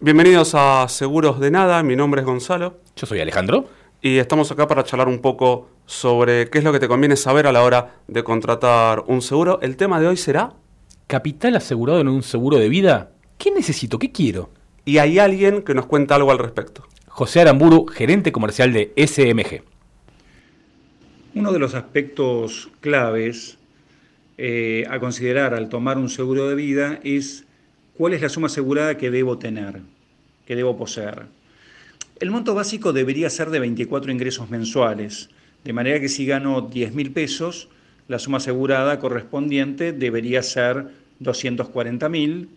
Bienvenidos a Seguros de Nada, mi nombre es Gonzalo Yo soy Alejandro. y estamos acá para charlar un poco sobre qué es lo que te conviene saber a la hora de contratar un seguro. El tema de hoy será, ¿Capital asegurado en un seguro de vida? ¿Qué necesito? ¿Qué quiero? y hay alguien que nos cuenta algo al respecto. José Aramburu, gerente comercial de SMG. Uno de los aspectos claves eh, a considerar al tomar un seguro de vida es cuál es la suma asegurada que debo tener, que debo poseer. El monto básico debería ser de 24 ingresos mensuales, de manera que si gano 10 mil pesos, la suma asegurada correspondiente debería ser 240 mil,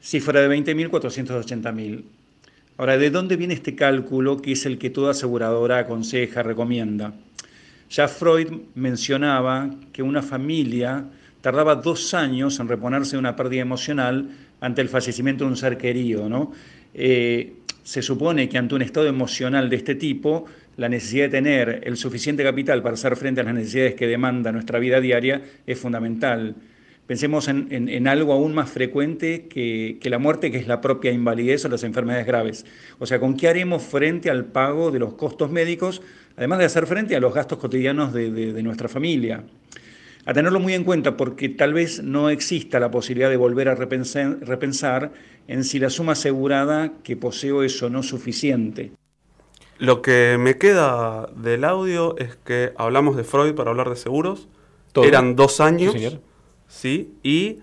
si fuera de 20 mil, 480 mil. Ahora, ¿de dónde viene este cálculo que es el que toda aseguradora aconseja, recomienda? Ya Freud mencionaba que una familia tardaba dos años en reponerse de una pérdida emocional ante el fallecimiento de un ser querido. ¿no? Eh, se supone que ante un estado emocional de este tipo, la necesidad de tener el suficiente capital para hacer frente a las necesidades que demanda nuestra vida diaria es fundamental. Pensemos en, en- algo aún más frecuente que, que la muerte, que es la propia invalidez o las enfermedades graves. O sea, ¿con qué haremos frente al pago de los costos médicos, además de hacer frente a los gastos cotidianos de- de nuestra familia? A tenerlo muy en cuenta porque tal vez no exista la posibilidad de volver a repensar, repensar en si la suma asegurada que poseo es o no suficiente. Lo que me queda del audio es que hablamos de Freud para hablar de seguros. Todo. Eran dos años. Sí, señor. ¿sí? Y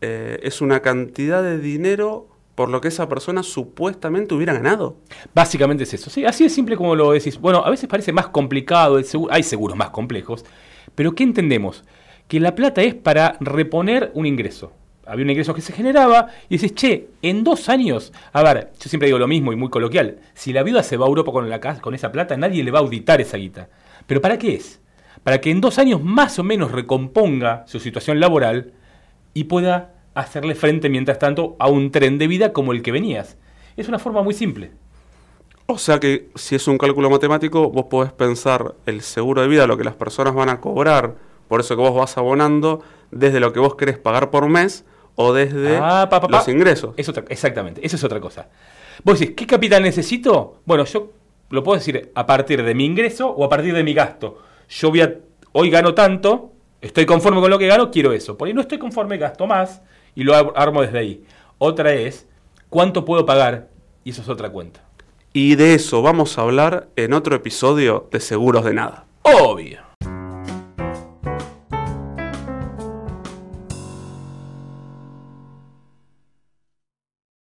eh, es una cantidad de dinero por lo que esa persona supuestamente hubiera ganado. Básicamente es eso. Sí, así de simple como lo decís. Bueno, a veces parece más complicado, el seguro- hay seguros más complejos, pero ¿qué entendemos? Que la plata es para reponer un ingreso. Había un ingreso que se generaba y dices, che, en dos años, a ver, yo siempre digo lo mismo y muy coloquial, si la viuda se va a Europa con, la esa plata, nadie le va a auditar esa guita. ¿Pero para qué es? Para que en dos años más o menos recomponga su situación laboral y pueda hacerle frente mientras tanto a un tren de vida como el que venías. Es una forma muy simple. O sea que si es un cálculo matemático, vos podés pensar el seguro de vida, lo que las personas van a cobrar, por eso que vos vas abonando, desde lo que vos querés pagar por mes o desde Ah, pa, pa, pa. los ingresos. Es otra, exactamente, eso es otra cosa. Vos decís, ¿qué capital necesito? Bueno, yo lo puedo decir a partir de mi ingreso o a partir de mi gasto. Yo voy a, hoy gano tanto, estoy conforme con lo que gano, quiero eso. Por ahí no estoy conforme, gasto más y lo ar- armo desde ahí. Otra es, ¿cuánto puedo pagar? Y eso es otra cuenta. Y de eso vamos a hablar en otro episodio de Seguros de Nada. Obvio.